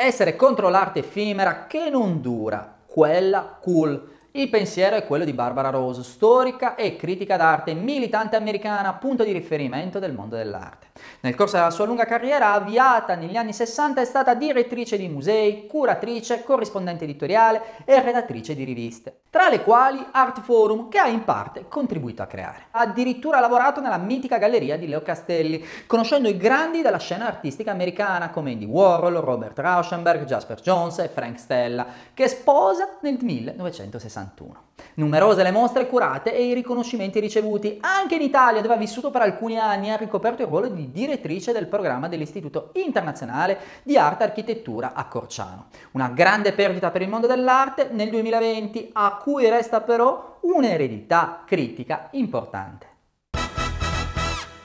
Essere contro l'arte effimera che non dura, quella cool il pensiero è quello di Barbara Rose, storica e critica d'arte, militante americana, punto di riferimento del mondo dell'arte. Nel corso della sua lunga carriera, avviata negli anni 60, è stata direttrice di musei, curatrice, corrispondente editoriale e redattrice di riviste, tra le quali Art Forum, che ha in parte contribuito a creare. Ha addirittura lavorato nella mitica galleria di Leo Castelli, conoscendo i grandi della scena artistica americana come Andy Warhol, Robert Rauschenberg, Jasper Jones e Frank Stella, che sposa nel 1961. 1961. Numerose le mostre curate e i riconoscimenti ricevuti. Anche in Italia, dove ha vissuto per alcuni anni, ha ricoperto il ruolo di direttrice del programma dell'Istituto Internazionale di Arte e Architettura a Corciano. Una grande perdita per il mondo dell'arte nel 2020, a cui resta però un'eredità critica importante.